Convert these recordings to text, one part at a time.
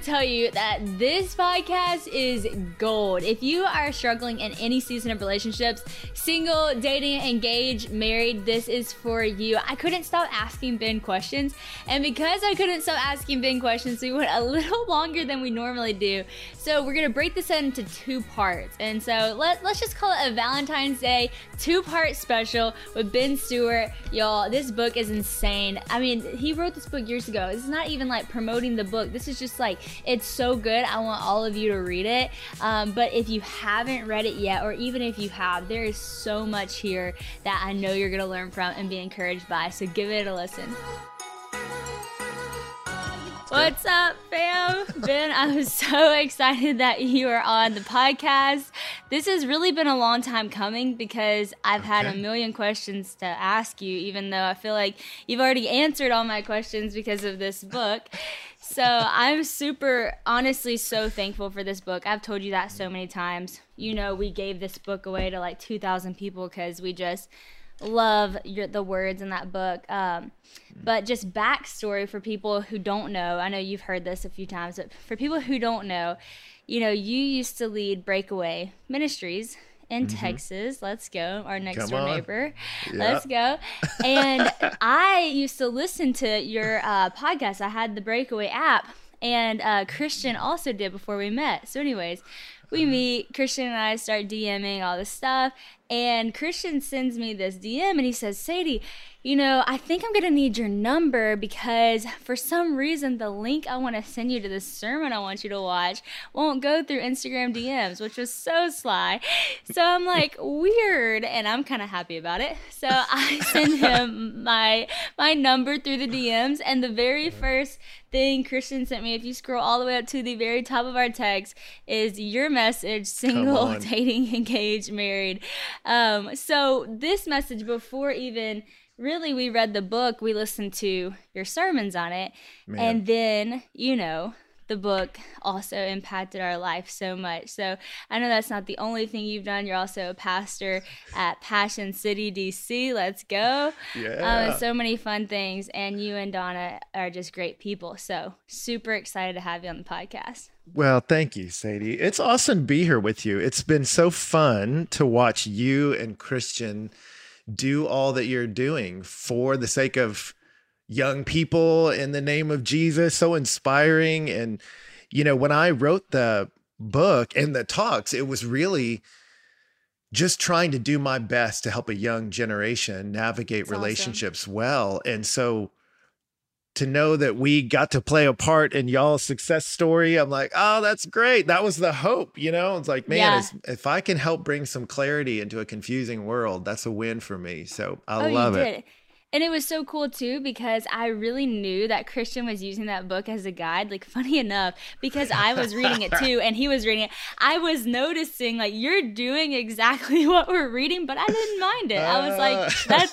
to tell you that this podcast is gold. If you are struggling in any season of relationships, single, dating, engaged, married, this is for you. I couldn't stop asking Ben questions, and because I couldn't stop asking Ben questions, we went a little longer than we normally do. So we're gonna break this into two parts, and so let, let's just call it a Valentine's Day two-part special with Ben Stuart. Y'all, this book is insane. I mean, he wrote this book years ago. It's not even like promoting the book. This is just like it's so good. I want all of you to read it. Um, but if you haven't read it yet, or even if you have, there is so much here that I know you're gonna learn from and be encouraged by. So give it a listen. What's up, fam? Ben, I'm so excited that you are on the podcast. This has really been a long time coming because I've okay. had a million questions to ask you, even though I feel like you've already answered all my questions because of this book. So I'm super, honestly, so thankful for this book. I've told you that so many times. You know, we gave this book away to like 2,000 people because we just love your, the words in that book. Um, but just backstory for people who don't know, I know you've heard this a few times, but for people who don't know, you know, you used to lead Breakaway Ministries in mm-hmm. Texas. Let's go, our next Come door on. neighbor. Yep. Let's go. And I used to listen to your uh, podcast. I had the Breakaway app, and uh, Christian also did before we met. So, anyways, we meet. Christian and I start DMing all this stuff, and Christian sends me this DM and he says, Sadie, you know, I think I'm going to need your number because for some reason the link I want to send you to the sermon I want you to watch won't go through Instagram DMs, which was so sly. So I'm like, weird. And I'm kind of happy about it. So I send him my my number through the DMs and the very first thing Christian sent me, if you scroll all the way up to the very top of our text, is your message single, dating, engaged, married. Um, so this message, before even really we read the book, we listened to your sermons on it. Man. And then, you know, the book also impacted our life so much. So I know that's not the only thing you've done. You're also a pastor at Passion City, DC. Let's go. Yeah. Um, so many fun things. And you and Donna are just great people. So super excited to have you on the podcast. Well, thank you, Sadie. It's awesome to be here with you. It's been so fun to watch you and Christian do all that you're doing for the sake of young people in the name of Jesus. So inspiring. And, you know, when I wrote the book and the talks, it was really just trying to do my best to help a young generation navigate That's relationships awesome. well. And so to know that we got to play a part in y'all's success story, I'm like, oh, that's great. That was the hope, you know? It's like, man, yeah. if I can help bring some clarity into a confusing world, that's a win for me. So I oh, love it. And it was so cool too because I really knew that Christian was using that book as a guide. Like, funny enough, because I was reading it too and he was reading it, I was noticing like you're doing exactly what we're reading, but I didn't mind it. I was like, ah. that's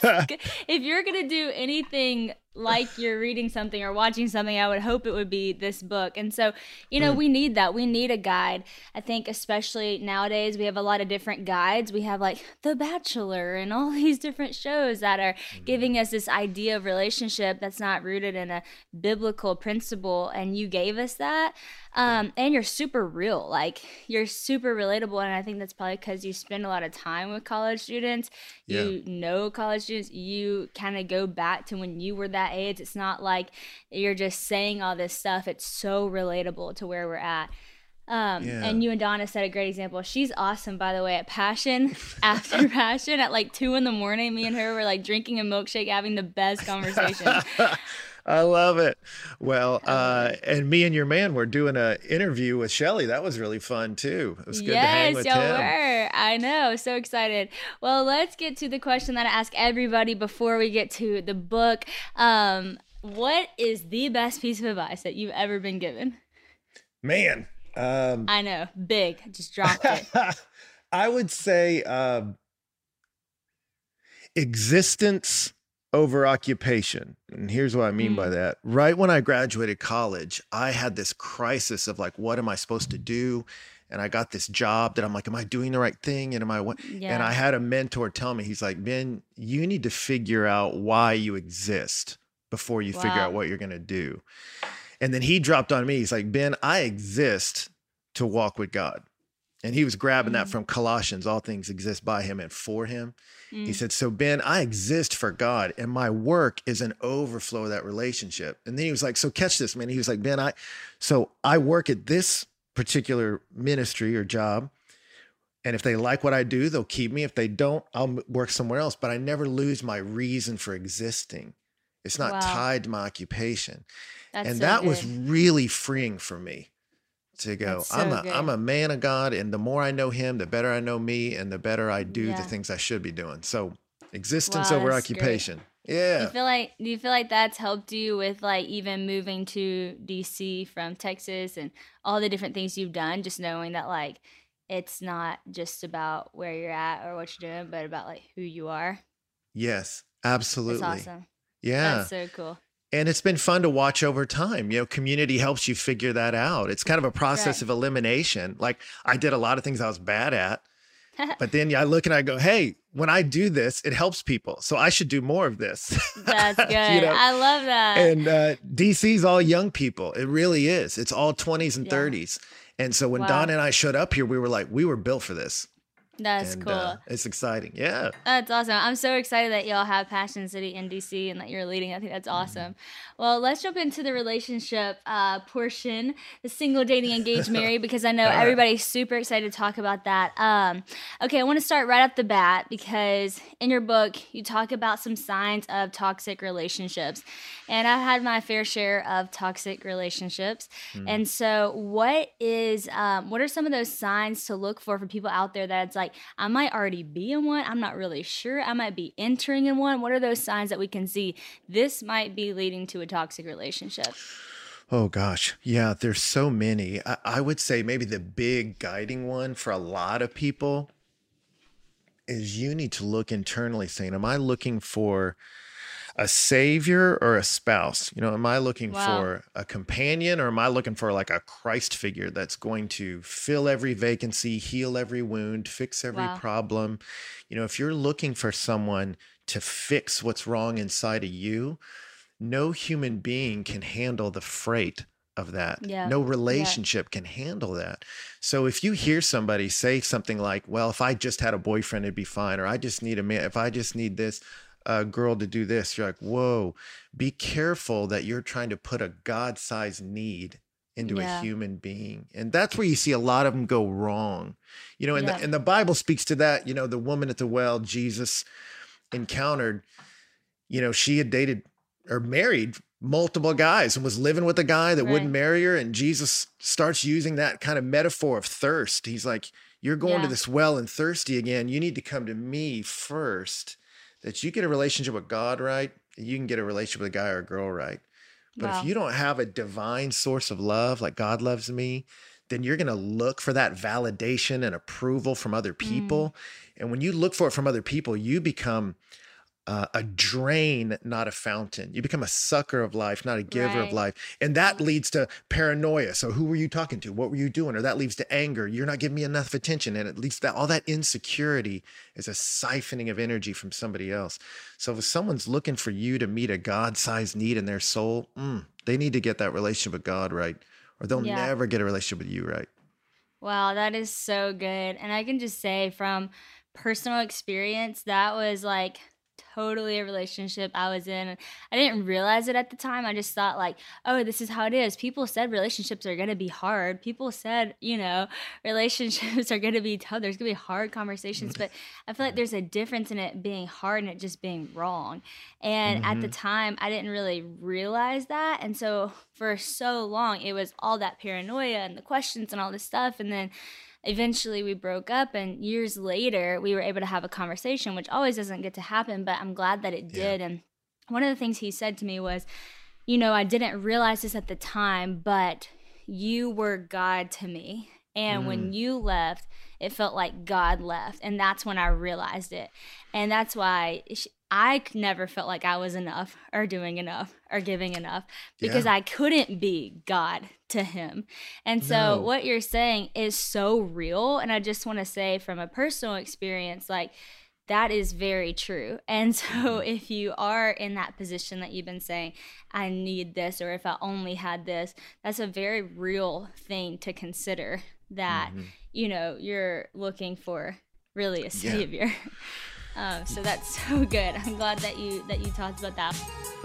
if you're gonna do anything like you're reading something or watching something, I would hope it would be this book. And so, you know, mm. we need that. We need a guide. I think, especially nowadays, we have a lot of different guides. We have like The Bachelor and all these different shows that are mm. giving us this idea of relationship that's not rooted in a biblical principle. And you gave us that. Um, and you're super real. Like you're super relatable, and I think that's probably because you spend a lot of time with college students. Yeah. You know college students. You kind of go back to when you were that age. It's not like you're just saying all this stuff. It's so relatable to where we're at. Um, yeah. And you and Donna set a great example. She's awesome, by the way, at Passion, after Passion, at like two in the morning. Me and her were like drinking a milkshake, having the best conversation. I love it. Well, uh, and me and your man were doing an interview with Shelly. That was really fun too. It was good yes, to hang with y'all him. were. I know. So excited. Well, let's get to the question that I ask everybody before we get to the book. Um, what is the best piece of advice that you've ever been given? Man. Um, I know. Big. Just dropped it. I would say um, existence over occupation. And here's what I mean mm. by that. Right when I graduated college, I had this crisis of like, what am I supposed to do? And I got this job that I'm like, am I doing the right thing? And am I what? Yeah. And I had a mentor tell me, he's like, Ben, you need to figure out why you exist before you wow. figure out what you're going to do. And then he dropped on me. He's like, Ben, I exist to walk with God. And he was grabbing mm. that from Colossians all things exist by him and for him. Mm. He said, So, Ben, I exist for God, and my work is an overflow of that relationship. And then he was like, So, catch this, man. He was like, Ben, I, so I work at this particular ministry or job. And if they like what I do, they'll keep me. If they don't, I'll work somewhere else. But I never lose my reason for existing. It's not wow. tied to my occupation. That's and so that good. was really freeing for me to go so i'm a am a man of god and the more i know him the better i know me and the better i do yeah. the things i should be doing. So existence wow, over occupation great. yeah do you feel like do you feel like that's helped you with like even moving to dc from texas and all the different things you've done just knowing that like it's not just about where you're at or what you're doing but about like who you are? Yes absolutely. that's awesome yeah. that's so cool and it's been fun to watch over time. You know community helps you figure that out. It's kind of a process right. of elimination. Like i did a lot of things i was bad at but then i look and i go hey when i do this it helps people so i should do more of this. That's good. you know? i love that. And uh, dc's all young people. It really is. It's all 20s and yeah. 30s and so when wow. don and i showed up here we were like we were built for this that's and, cool. Uh, it's exciting. Yeah. That's awesome. I'm so excited that y'all have Passion City in DC and that you're leading. I think that's mm-hmm. awesome. Mm-hmm. Well, let's jump into the relationship uh, portion, the single, dating, engaged, married, because I know right. everybody's super excited to talk about that. Um, okay, I want to start right off the bat because in your book, you talk about some signs of toxic relationships. And I've had my fair share of toxic relationships. Mm. And so, what is, um, what are some of those signs to look for for people out there that it's like, like I might already be in one. I'm not really sure. I might be entering in one. What are those signs that we can see this might be leading to a toxic relationship? Oh gosh. Yeah, there's so many. I, I would say maybe the big guiding one for a lot of people is you need to look internally saying, Am I looking for a savior or a spouse? You know, am I looking wow. for a companion or am I looking for like a Christ figure that's going to fill every vacancy, heal every wound, fix every wow. problem? You know, if you're looking for someone to fix what's wrong inside of you, no human being can handle the freight of that. Yeah. No relationship yeah. can handle that. So if you hear somebody say something like, well, if I just had a boyfriend, it'd be fine, or I just need a man, if I just need this, a girl to do this. You're like, whoa, be careful that you're trying to put a God sized need into yeah. a human being. And that's where you see a lot of them go wrong. You know, and, yeah. the, and the Bible speaks to that. You know, the woman at the well, Jesus encountered, you know, she had dated or married multiple guys and was living with a guy that right. wouldn't marry her. And Jesus starts using that kind of metaphor of thirst. He's like, You're going yeah. to this well and thirsty again. You need to come to me first that you get a relationship with God right, you can get a relationship with a guy or a girl right. But wow. if you don't have a divine source of love, like God loves me, then you're going to look for that validation and approval from other people. Mm. And when you look for it from other people, you become uh, a drain, not a fountain. You become a sucker of life, not a giver right. of life. And that leads to paranoia. So, who were you talking to? What were you doing? Or that leads to anger. You're not giving me enough attention. And it leads to that, all that insecurity is a siphoning of energy from somebody else. So, if someone's looking for you to meet a God sized need in their soul, mm, they need to get that relationship with God right, or they'll yeah. never get a relationship with you right. Wow, that is so good. And I can just say from personal experience, that was like, totally a relationship I was in. I didn't realize it at the time. I just thought like, oh, this is how it is. People said relationships are going to be hard. People said, you know, relationships are going to be tough. There's going to be hard conversations, but I feel like there's a difference in it being hard and it just being wrong. And mm-hmm. at the mm-hmm. time, I didn't really realize that. And so for so long, it was all that paranoia and the questions and all this stuff and then eventually we broke up and years later we were able to have a conversation which always doesn't get to happen but i'm glad that it did yeah. and one of the things he said to me was you know i didn't realize this at the time but you were god to me and mm. when you left it felt like god left and that's when i realized it and that's why I never felt like I was enough or doing enough or giving enough because yeah. I couldn't be God to him. And so no. what you're saying is so real and I just want to say from a personal experience like that is very true. And so, mm-hmm. if you are in that position that you've been saying, I need this, or if I only had this, that's a very real thing to consider that, mm-hmm. you know, you're looking for really a savior. Yeah. um, so that's so good. I'm glad that you that you talked about that.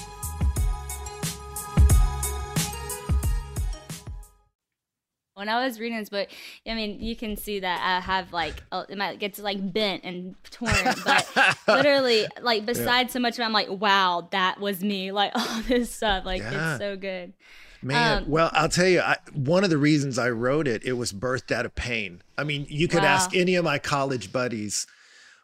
When I was reading this book, I mean, you can see that I have like it might get to like bent and torn, but literally, like besides yeah. so much, of it, I'm like, wow, that was me. Like all this stuff, like yeah. it's so good. Man, um, well, I'll tell you, I, one of the reasons I wrote it, it was birthed out of pain. I mean, you could wow. ask any of my college buddies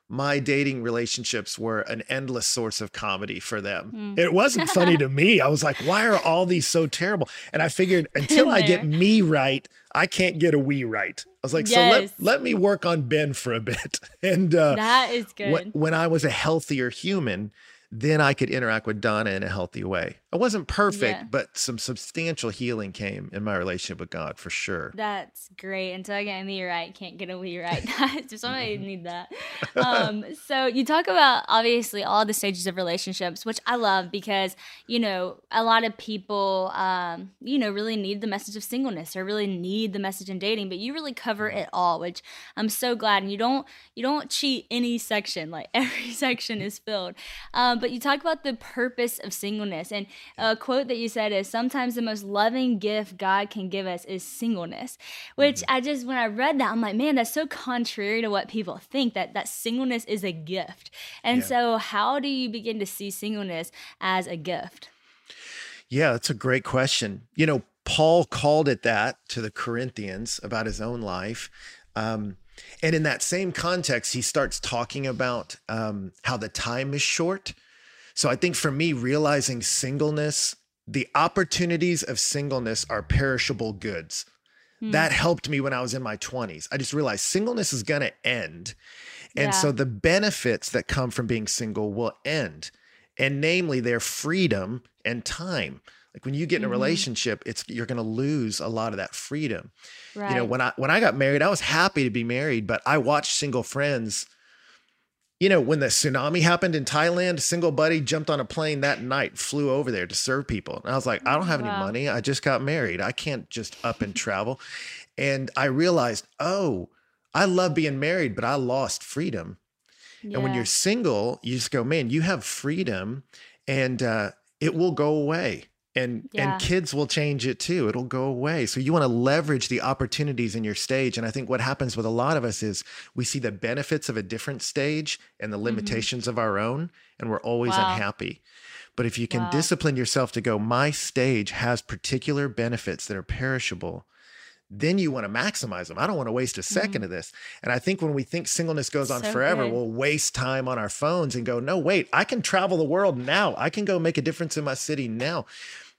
my dating relationships were an endless source of comedy for them. Mm. It wasn't funny to me. I was like, why are all these so terrible? And I figured until I get me right, I can't get a we right. I was like, Yes. so let, let me work on Ben for a bit. And uh, that is good. wh- when I was a healthier human, then I could interact with Donna in a healthy way. I wasn't perfect, Yeah. but some substantial healing came in my relationship with God for sure. That's great. Until I get a me right, can't get a we right. Just somebody Mm-hmm. need that. Um, so you talk about obviously all the stages of relationships, which I love because you know a lot of people, um, you know, really need the message of singleness or really need the message in dating, but you really cover Mm-hmm. it all, which I'm so glad. And you don't you don't cheat any section. Like every section is filled. Um, but you talk about the purpose of singleness, and a quote that you said is sometimes the most loving gift God can give us is singleness. Which I just when I read that, I'm like, man, that's so contrary to what people think that that singleness is a gift. And Yeah. so, how do you begin to see singleness as a gift? Yeah, that's a great question. You know, Paul called it that to the Corinthians about his own life. Um, and in that same context, he starts talking about um, how the time is short. So I think for me, realizing singleness, the opportunities of singleness are perishable goods. That helped me when I was in my 20s. I just realized singleness is going to end. And Yeah. so the benefits that come from being single will end. And namely their freedom and time. Like when you get in a Mhm. relationship, it's you're going to lose a lot of that freedom. Right. You know, when I when I got married, I was happy to be married, but I watched single friends. You know, when the tsunami happened in Thailand, a single buddy jumped on a plane that night, flew over there to serve people. And I was like, I don't have any Wow. money. I just got married. I can't just up and travel. And I realized, oh, I love being married, but I lost freedom. And when you're single, you just go, man, you have freedom and uh, it will go away. And Yeah. and kids will change it too. It'll go away. So you want to leverage the opportunities in your stage. And I think what happens with a lot of us is we see the benefits of a different stage and the limitations of our own, and we're always Mm-hmm. Wow. unhappy. But if you can Wow. discipline yourself to go, my stage has particular benefits that are perishable, then you want to maximize them. I don't want to waste a 2nd of this. And I think when we think singleness goes on Mm-hmm. So forever, good. we'll waste time on our phones and go, no, wait, I can travel the world now. I can go make a difference in my city now.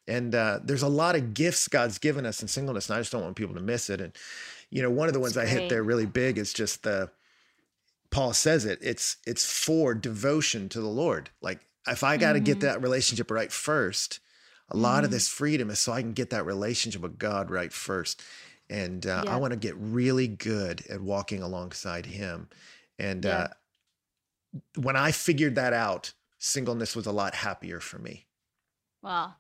And uh, there's a lot of gifts God's given us in singleness, and I just don't want people to miss it. And, you know, one of the ones That's I hit there really big is just the, Paul says it, it's, it's for devotion to the Lord. Like if I got to get Mhm. that relationship right first, a lot of Mhm. this freedom is so I can get that relationship with God right first. And uh, Yeah. I want to get really good at walking alongside Him. And Yeah. uh, when I figured that out, singleness was a lot happier for me. Wow,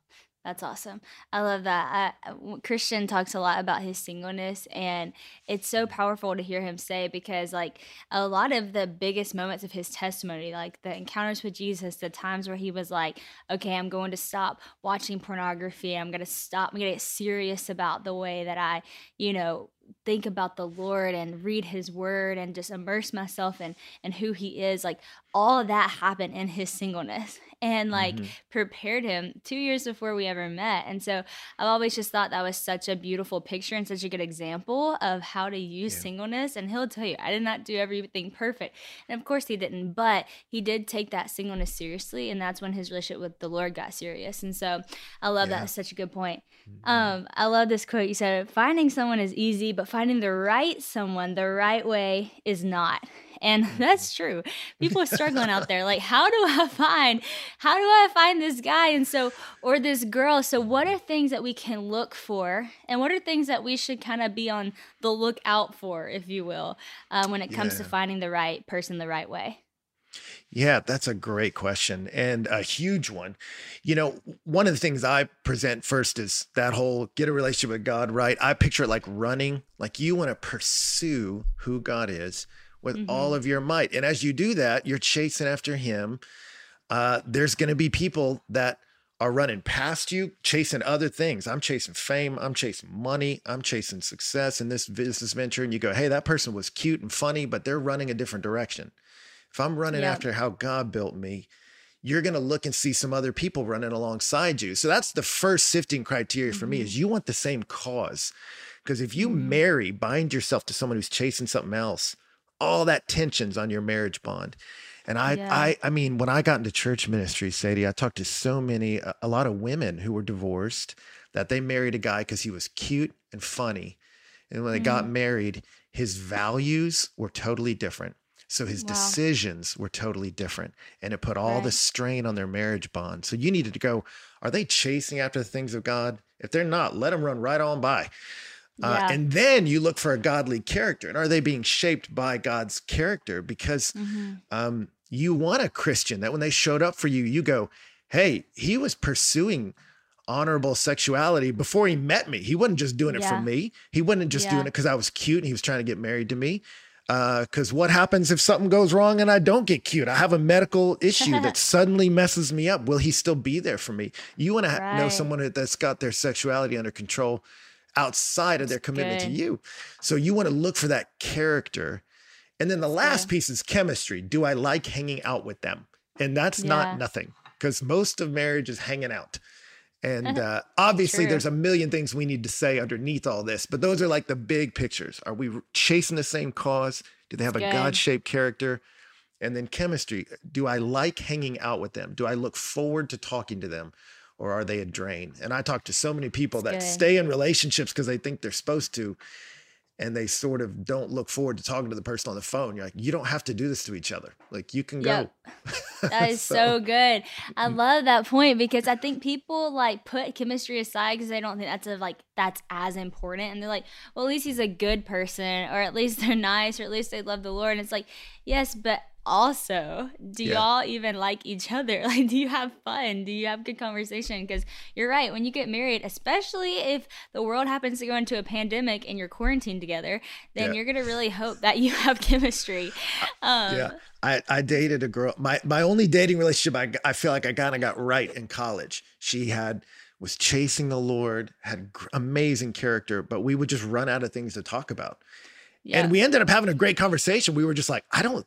that's awesome. I love that. I, Christian talks a lot about his singleness, and it's so mm-hmm. powerful to hear him say because, like, a lot of the biggest moments of his testimony, like the encounters with Jesus, the times where he was like, okay, I'm going to stop watching pornography. I'm going to stop, I'm going to get serious about the way that I, you know, think about the Lord and read his word and just immerse myself in and who he is like all of that happened in his singleness and like Mhm. prepared him 2 years before we ever met and so I've always just thought that was such a beautiful picture and such a good example of how to use Yeah. singleness and he'll tell you I did not do everything perfect and of course he didn't but he did take that singleness seriously and that's when his relationship with the Lord got serious and so I love Yeah. that it's such a good point Mm-hmm. um, I love this quote. You said, "Finding someone is easy, but finding the right someone the right way is not." And that's true. People are struggling out there. Like, how do I find? How do I find this guy? And so, or this girl? So, what are things that we can look for, and what are things that we should kind of be on the lookout for, if you will, um, when it comes to finding the right person the right way? Yeah, that's a great question and a huge one. You know, one of the things I present first is that whole get a relationship with God right. I picture it like running, like you want to pursue who God is with Mhm. all of your might. And as you do that, you're chasing after Him. Uh, there's going to be people that are running past you, chasing other things. I'm chasing fame. I'm chasing money. I'm chasing success in this business venture. And you go, hey, that person was cute and funny, but they're running a different direction. If I'm running Yeah. after how God built me, you're going to look and see some other people running alongside you. So that's the first sifting criteria for me Mhm. is you want the same cause. Because if you Mhm. marry, bind yourself to someone who's chasing something else, all that tensions on your marriage bond. And I, Yeah. I, I mean, when I got into church ministry, Sadie, I talked to so many, a, a lot of women who were divorced that they married a guy because he was cute and funny. And when they got Mm-hmm. married, his values were totally different. So his Wow. decisions were totally different. And it put all the strain on their marriage bond. So you needed to go, are they chasing after the things of God? If they're not, let them run right on by. Uh, Yeah. and then you look for a godly character. And are they being shaped by God's character? Because Mhm. um, you want a Christian that when they showed up for you, you go, hey, he was pursuing honorable sexuality before he met me. He wasn't just doing it Yeah. for me. He wasn't just Yeah. doing it because I was cute and he was trying to get married to me. Uh, because what happens if something goes wrong and I don't get cute? I have a medical issue that suddenly messes me up. Will he still be there for me? You want to know someone that- that's got their sexuality under control outside of their commitment to you. So you want to look for that character. And then the last good. piece is chemistry. Do I like hanging out with them? And that's Yeah. not nothing because most of marriage is hanging out. And uh, obviously, True. there's a million things we need to say underneath all this, but those are like the big pictures. Are we chasing the same cause? Do they have a God shaped character? And then chemistry. Do I like hanging out with them? Do I look forward to talking to them? Or are they a drain? And I talk to so many people that good. stay in relationships because they think they're supposed to, and they sort of don't look forward to talking to the person on the phone. You're like, you don't have to do this to each other. Like, you can Yep. go. That is so, good. I mm-hmm. love that point because I think people like put chemistry aside because they don't think that's a, like that's as important, and they're like, well, at least he's a good person, or at least they're nice, or at least they love the Lord. And it's like, yes, but also, do Yeah. y'all even like each other? Like, do you have fun? Do you have good conversation? Because you're right. When you get married, especially if the world happens to go into a pandemic and you're quarantined together, then Yeah. you're gonna really hope that you have chemistry. Um, yeah I, I dated a girl my my only dating relationship i, I feel like i kind of got right in college she had was chasing the lord had gr- amazing character but we would just run out of things to talk about yeah. and we ended up having a great conversation we were just like i don't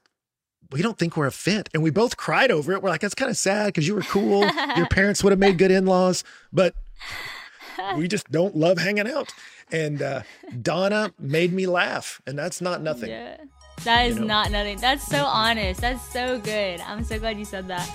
we don't think we're a fit and we both cried over it we're like that's kind of sad because you were cool your parents would have made good in-laws but we just don't love hanging out and uh, donna made me laugh and that's not nothing Yeah. That is know? not nothing. That's so honest. That's so good. I'm so glad you said that.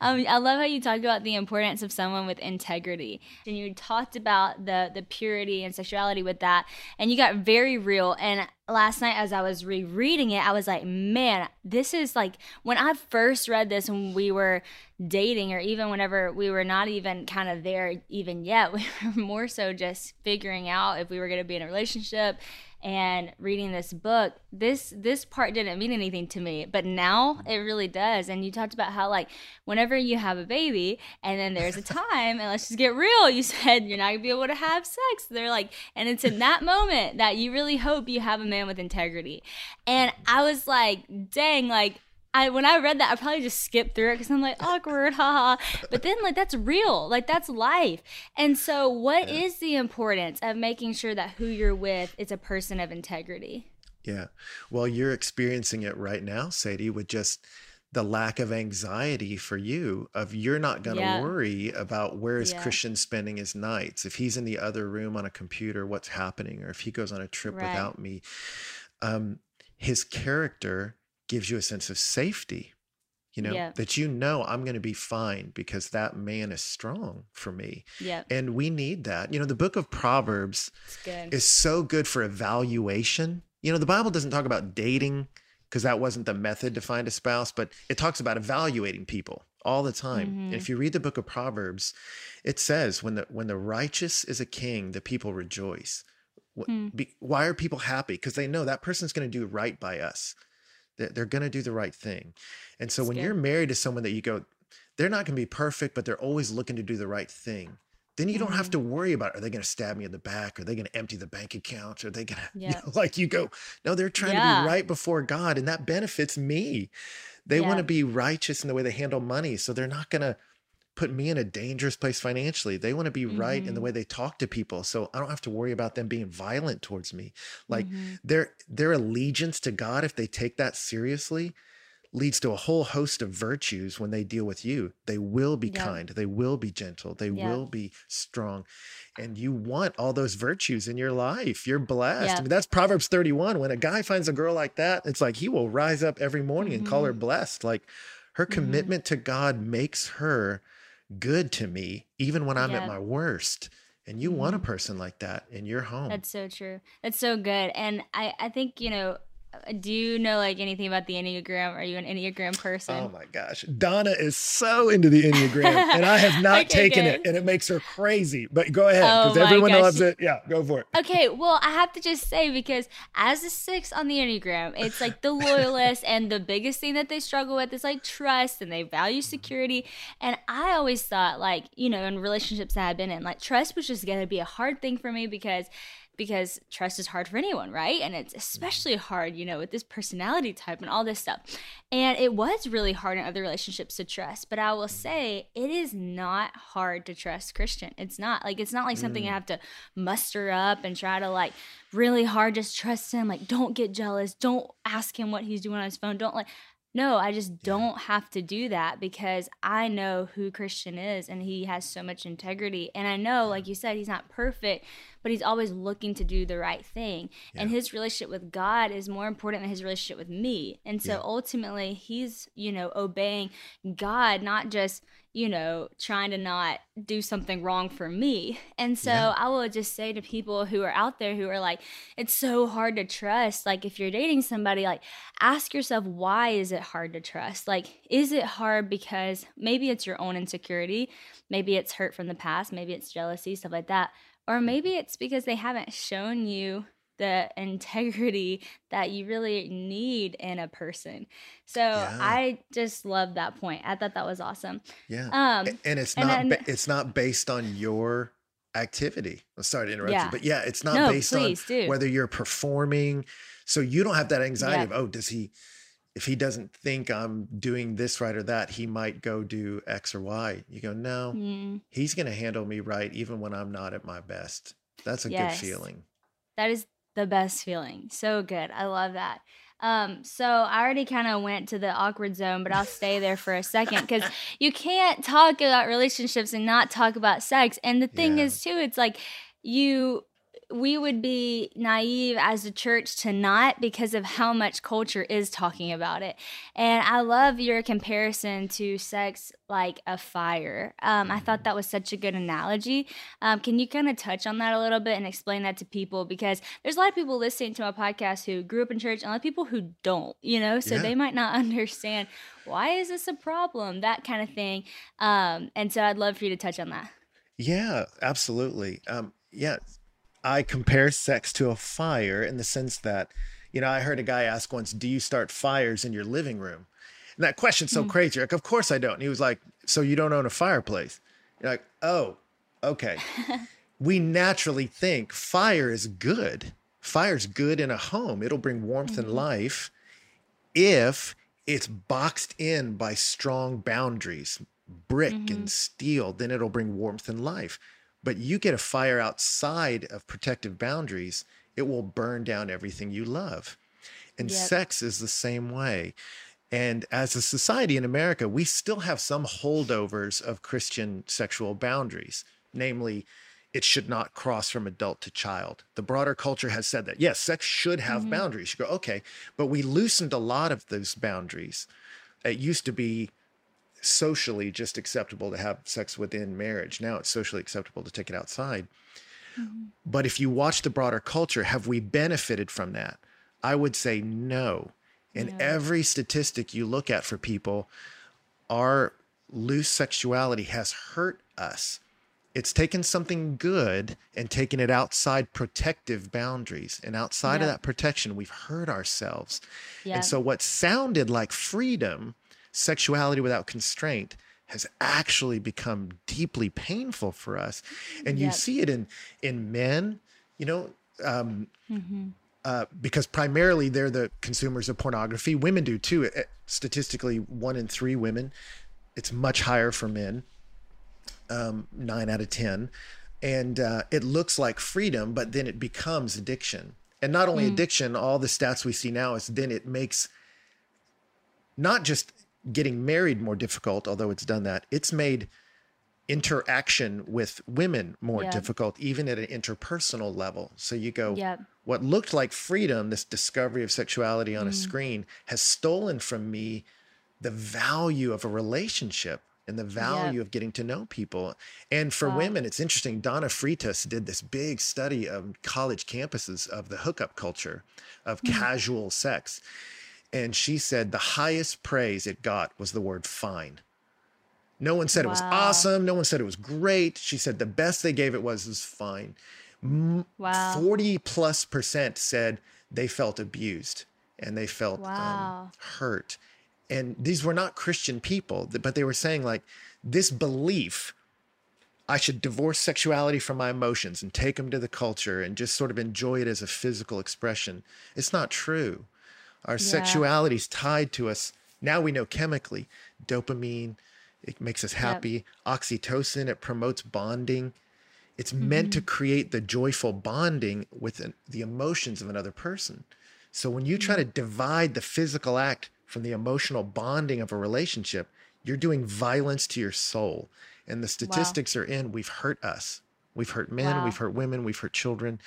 Um, I love how you talked about the importance of someone with integrity, and you talked about the the purity and sexuality with that, and you got very real. And last night, as I was rereading it, I was like, man, this is like when I first read this when we were dating, or even whenever we were not even kind of there even yet. We were more so just figuring out if we were going to be in a relationship and reading this book this this part didn't mean anything to me but now mm-hmm. it really does. And you talked about how like whenever you have a baby and then there's a time and let's just get real you said you're not gonna be able to have sex. They're like and it's in that moment that you really hope you have a man with integrity. And i was like dang like I when I read that, I probably just skipped through it because I'm like awkward, haha. But then like that's real, like that's life. And so, what is the importance of making sure that who you're with is a person of integrity? Yeah. Well, you're experiencing it right now, Sadie, with just the lack of anxiety for you of you're not going to Yeah. worry about where is Yeah. Christian spending his nights. If he's in the other room on a computer, what's happening? Or if he goes on a trip Right. without me. Um, his character gives you a sense of safety, you know, Yeah. that you know I'm going to be fine because that man is strong for me. Yep, And we need that. You know, the book of Proverbs is so good for evaluation. You know, the Bible doesn't talk about dating because that wasn't the method to find a spouse, but it talks about evaluating people all the time. Mhm. And if you read the book of Proverbs, it says when the when the righteous is a king, the people rejoice. Hmm. be- Why are people happy? Because they know that person's going to do right by us. They're, they're going to do the right thing. And so That's when good. you're married to someone that you go, they're not going to be perfect, but they're always looking to do the right thing. Then you don't have Mhm. to worry about are they going to stab me in the back? Are they going to empty the bank account? Are they going to, Yeah. like you go, no, they're trying to be right before God and that benefits me. They want to be righteous in the way they handle money. So they're not going to put me in a dangerous place financially. They want to be right in the Mhm. way they talk to people. So I don't have to worry about them being violent towards me. Like Mhm. their their allegiance to God, if they take that seriously, leads to a whole host of virtues when they deal with you. They will be Yep. kind, they will be gentle, they Yep. will be strong. And you want all those virtues in your life. You're blessed. I mean, that's Proverbs 31. When a guy finds a girl like that, it's like he will rise up every morning and call her blessed. Like her Mhm. commitment to God makes her good to me, even when I'm at my worst. And you want a Mhm. person like that in your home. That's so true. That's so good. And I, I think, you know, do you know like anything about the Enneagram? Are you an Enneagram person? Oh my gosh. Donna is so into the Enneagram and I have not Okay, taken good. it and it makes her crazy. But go ahead Oh because my everyone gosh. loves it. Yeah, go for it. Okay, well, I have to just say because as a six on the Enneagram, it's like the loyalist, and the biggest thing that they struggle with is like trust and they value security. And I always thought, like, you know, in relationships that I've been in, like, trust was just gonna be a hard thing for me because because trust is hard for anyone, right? And it's especially hard, you know, with this personality type and all this stuff. And it was really hard in other relationships to trust. But I will say it is not hard to trust Christian. It's not like it's not like something I mm. have to muster up and try to like really hard just trust him. Like, don't get jealous. Don't ask him what he's doing on his phone. Don't like no, I just don't have to do that because I know who Christian is and he has so much integrity. And I know, like you said, he's not perfect, but he's always looking to do the right thing. And his relationship with God is more important than his relationship with me. And so Yeah. ultimately, he's, you know, obeying God, not just, you know, trying to not do something wrong for me. And so Yeah. I will just say to people who are out there who are like, it's so hard to trust. Like, if you're dating somebody, like, ask yourself, why is it hard to trust? Like, is it hard because maybe it's your own insecurity? Maybe it's hurt from the past. Maybe it's jealousy, stuff like that. Or maybe it's because they haven't shown you the integrity that you really need in a person. So Yeah. I just love that point. I thought that was awesome. Yeah. Um, and it's and not then- it's not based on your activity. I'm sorry to interrupt Yeah. you, but yeah, it's not No, based on please do. whether you're performing. So you don't have that anxiety Yeah. of, oh, does he if he doesn't think I'm doing this right or that, he might go do X or Y. You go, no, mm, he's going to handle me right even when I'm not at my best. That's a Yes. good feeling. that is the best feeling. So good. I love that. Um, so I already kind of went to the awkward zone, but I'll stay there for a second because you can't talk about relationships and not talk about sex. And the thing Yeah. is, too, it's like you, we would be naive as a church to not because of how much culture is talking about it. And I love your comparison to sex like a fire. Um, I thought that was such a good analogy. Um, can you kind of touch on that a little bit and explain that to people? Because there's a lot of people listening to my podcast who grew up in church and a lot of people who don't, you know, so Yeah. they might not understand why is this a problem, that kind of thing. Um, and so I'd love for you to touch on that. Yeah, absolutely. Um, yeah, I compare sex to a fire in the sense that, you know, I heard a guy ask once, "Do you start fires in your living room?" And that question's so mm. crazy. Like, of course I don't. And he was like, "So you don't own a fireplace?" You're like, "Oh, okay." we naturally think fire is good. Fire's good in a home. It'll bring warmth and mm-hmm. life if it's boxed in by strong boundaries, brick and mm-hmm. steel, then it'll bring warmth and life. But you get a fire outside of protective boundaries, it will burn down everything you love. And Yep. sex is the same way. And as a society in America, we still have some holdovers of Christian sexual boundaries, namely, it should not cross from adult to child. The broader culture has said that, yes, sex should have mm-hmm. boundaries. You go, okay, but we loosened a lot of those boundaries. It used to be socially just acceptable to have sex within marriage. Now it's socially acceptable to take it outside. Mm-hmm. But if you watch the broader culture, have we benefited from that? I would say no. In No. every statistic you look at for people, our loose sexuality has hurt us. It's taken something good and taken it outside protective boundaries. And outside of that protection, we've hurt ourselves. Yeah. And so, what sounded like freedom, sexuality without constraint, has actually become deeply painful for us. And you see it in in men, you know, um, Mm-hmm. uh, because primarily they're the consumers of pornography. Women do too. It- statistically, one in three women. It's much higher for men. Um, nine out of ten, and uh, it looks like freedom, but then it becomes addiction. And not only addiction, all the stats we see now is then it makes not just getting married more difficult, although it's done that, it's made interaction with women more Yep. difficult, even at an interpersonal level. So you go, Yep. what looked like freedom, this discovery of sexuality on a Mm. screen, has stolen from me the value of a relationship and the value of getting to know people. And for Wow. women, it's interesting. Donna Freitas did this big study of college campuses of the hookup culture of Mm. casual sex. And she said the highest praise it got was the word fine. No one said it was awesome. No one said it was great. She said the best they gave it was was fine. Wow. 40 plus percent said they felt abused and they felt um, hurt. And these were not Christian people, but they were saying, like, this belief I should divorce sexuality from my emotions and take them to the culture and just sort of enjoy it as a physical expression. It's not true. Our sexuality is tied to us. Now we know chemically dopamine, it makes us happy. Oxytocin, it promotes bonding. It's meant to mm-hmm. create the joyful bonding with an- the emotions of another person. So when you try to mm-hmm. divide the physical act from the emotional bonding of a relationship, you're doing violence to your soul. And the statistics are in we've hurt us. We've hurt men, Wow. we've hurt women, we've hurt children.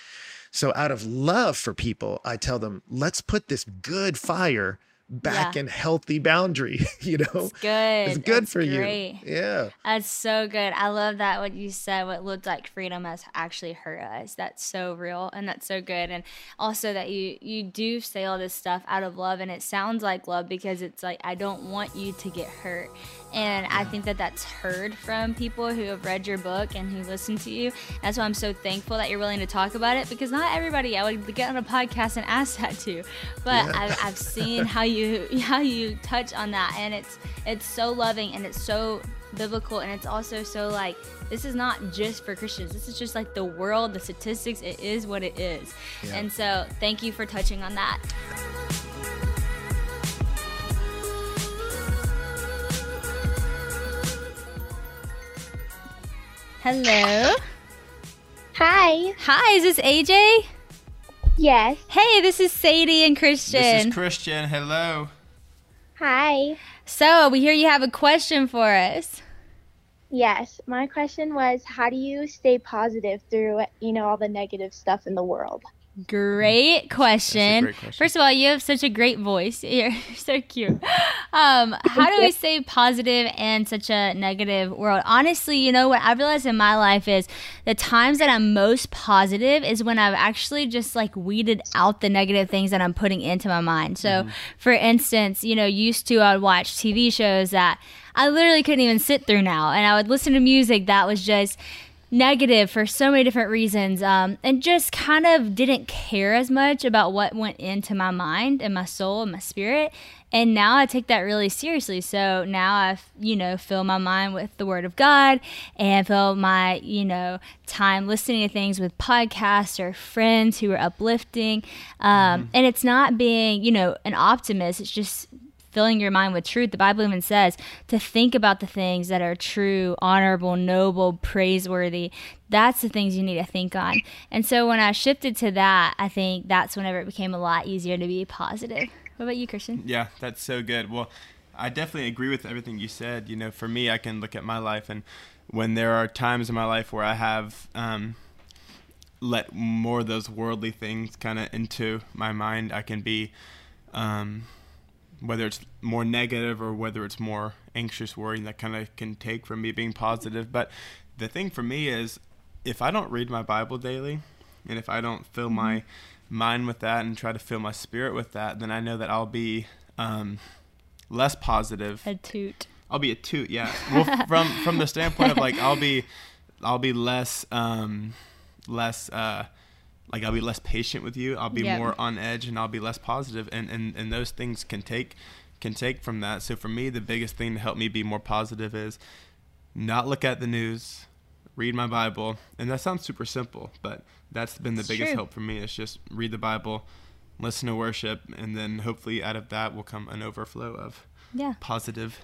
So out of love for people, I tell them, let's put this good fire back Yeah. in healthy boundary, you know? It's good. It's good That's for great. you. Yeah. That's so good. I love that what you said, what looked like freedom has actually hurt us. That's so real and that's so good. And also that you you do say all this stuff out of love and it sounds like love because it's like I don't want you to get hurt. And I think that that's heard from people who have read your book and who listen to you. That's why I'm so thankful that you're willing to talk about it because not everybody I would get on a podcast and ask that to. But Yeah. I've, I've seen how you how you touch on that and it's it's so loving and it's so biblical and it's also so like this is not just for Christians. This is just like the world, the statistics, it is what it is. Yeah. And so thank you for touching on that. Hello. Hi. Hi, is this AJ? Yes. Hey, this is Sadie and Christian. This is Christian. Hello. Hi. so, we hear you have a question for us. Yes. My question was how do you stay positive through, you know, all the negative stuff in the world? Great question. great question. First of all, you have such a great voice. You're so cute. Um, how do we stay positive in such a negative world? Honestly, you know what I've realized in my life is the times that I'm most positive is when I've actually just like weeded out the negative things that I'm putting into my mind. So, for instance, you know, used to I would watch TV shows that I literally couldn't even sit through now, and I would listen to music that was just negative for so many different reasons um, and just kind of didn't care as much about what went into my mind and my soul and my spirit. And now i take that really seriously. So now i you know fill my mind with the word of god and fill my you know time listening to things with podcasts or friends who are uplifting. Um, and it's not being you know an optimist. It's just filling your mind with truth. The Bible even says to think about the things that are true, honorable, noble, praiseworthy. That's the things you need to think on. And so when I shifted to that, I think that's whenever it became a lot easier to be positive. What about you, Christian? Yeah, that's so good. Well, I definitely agree with everything you said. You know, for me, I can look at my life, and when there are times in my life where I have um, let more of those worldly things kind of into my mind, I can be, um, whether it's more negative or whether it's more anxious, worrying, that kind of can take from me being positive. But the thing for me is, if I don't read my Bible daily, and if I don't fill my mind with that and try to fill my spirit with that, then I know that I'll be um, less positive. A toot. I'll be a toot, yeah. Well, from from the standpoint of like I'll be, I'll be less, um, less, uh, like I'll be less patient with you. I'll be Yep. more on edge, and I'll be less positive. and and and those things can take can take from that. So for me, the biggest thing to help me be more positive is not look at the news, read my Bible, and that sounds super simple, but that's been the It's biggest true. help for me. It's just read the Bible, listen to worship, and then hopefully out of that will come an overflow of Yeah, positive.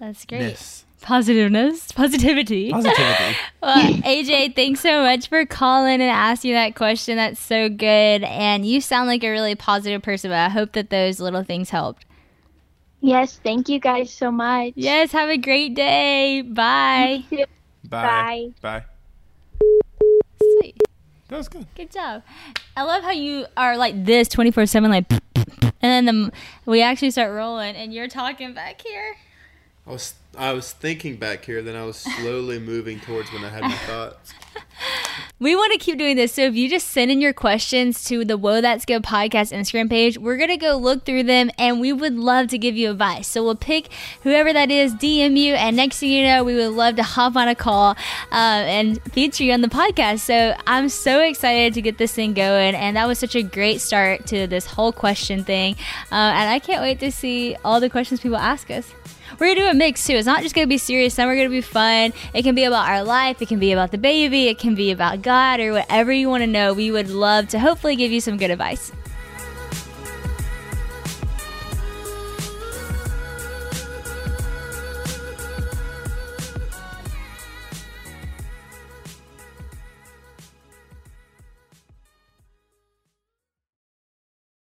That's great. Ness. Positiveness, positivity. Positivity. Well, AJ, thanks so much for calling and asking that question. That's so good. And you sound like a really positive person, but I hope that those little things helped. Yes, thank you guys so much. Yes, have a great day. Bye. Bye. Bye. Bye. Sweet. That was good. Good job. I love how you are like this 24 7, like, and then the, we actually start rolling, and you're talking back here. I was I was thinking back here, then I was slowly moving towards when I had my thoughts. We want to keep doing this. So if you just send in your questions to the Whoa That's Good podcast Instagram page, we're going to go look through them and we would love to give you advice. So we'll pick whoever that is, DM you, and next thing you know, we would love to hop on a call uh, and feature you on the podcast. So I'm so excited to get this thing going. And that was such a great start to this whole question thing. Uh, and I can't wait to see all the questions people ask us we're gonna do a mix too. It's not just gonna be serious. Some are gonna be fun. It can be about our life. It can be about the baby. It can be about God or whatever you want to know. We would love to hopefully give you some good advice.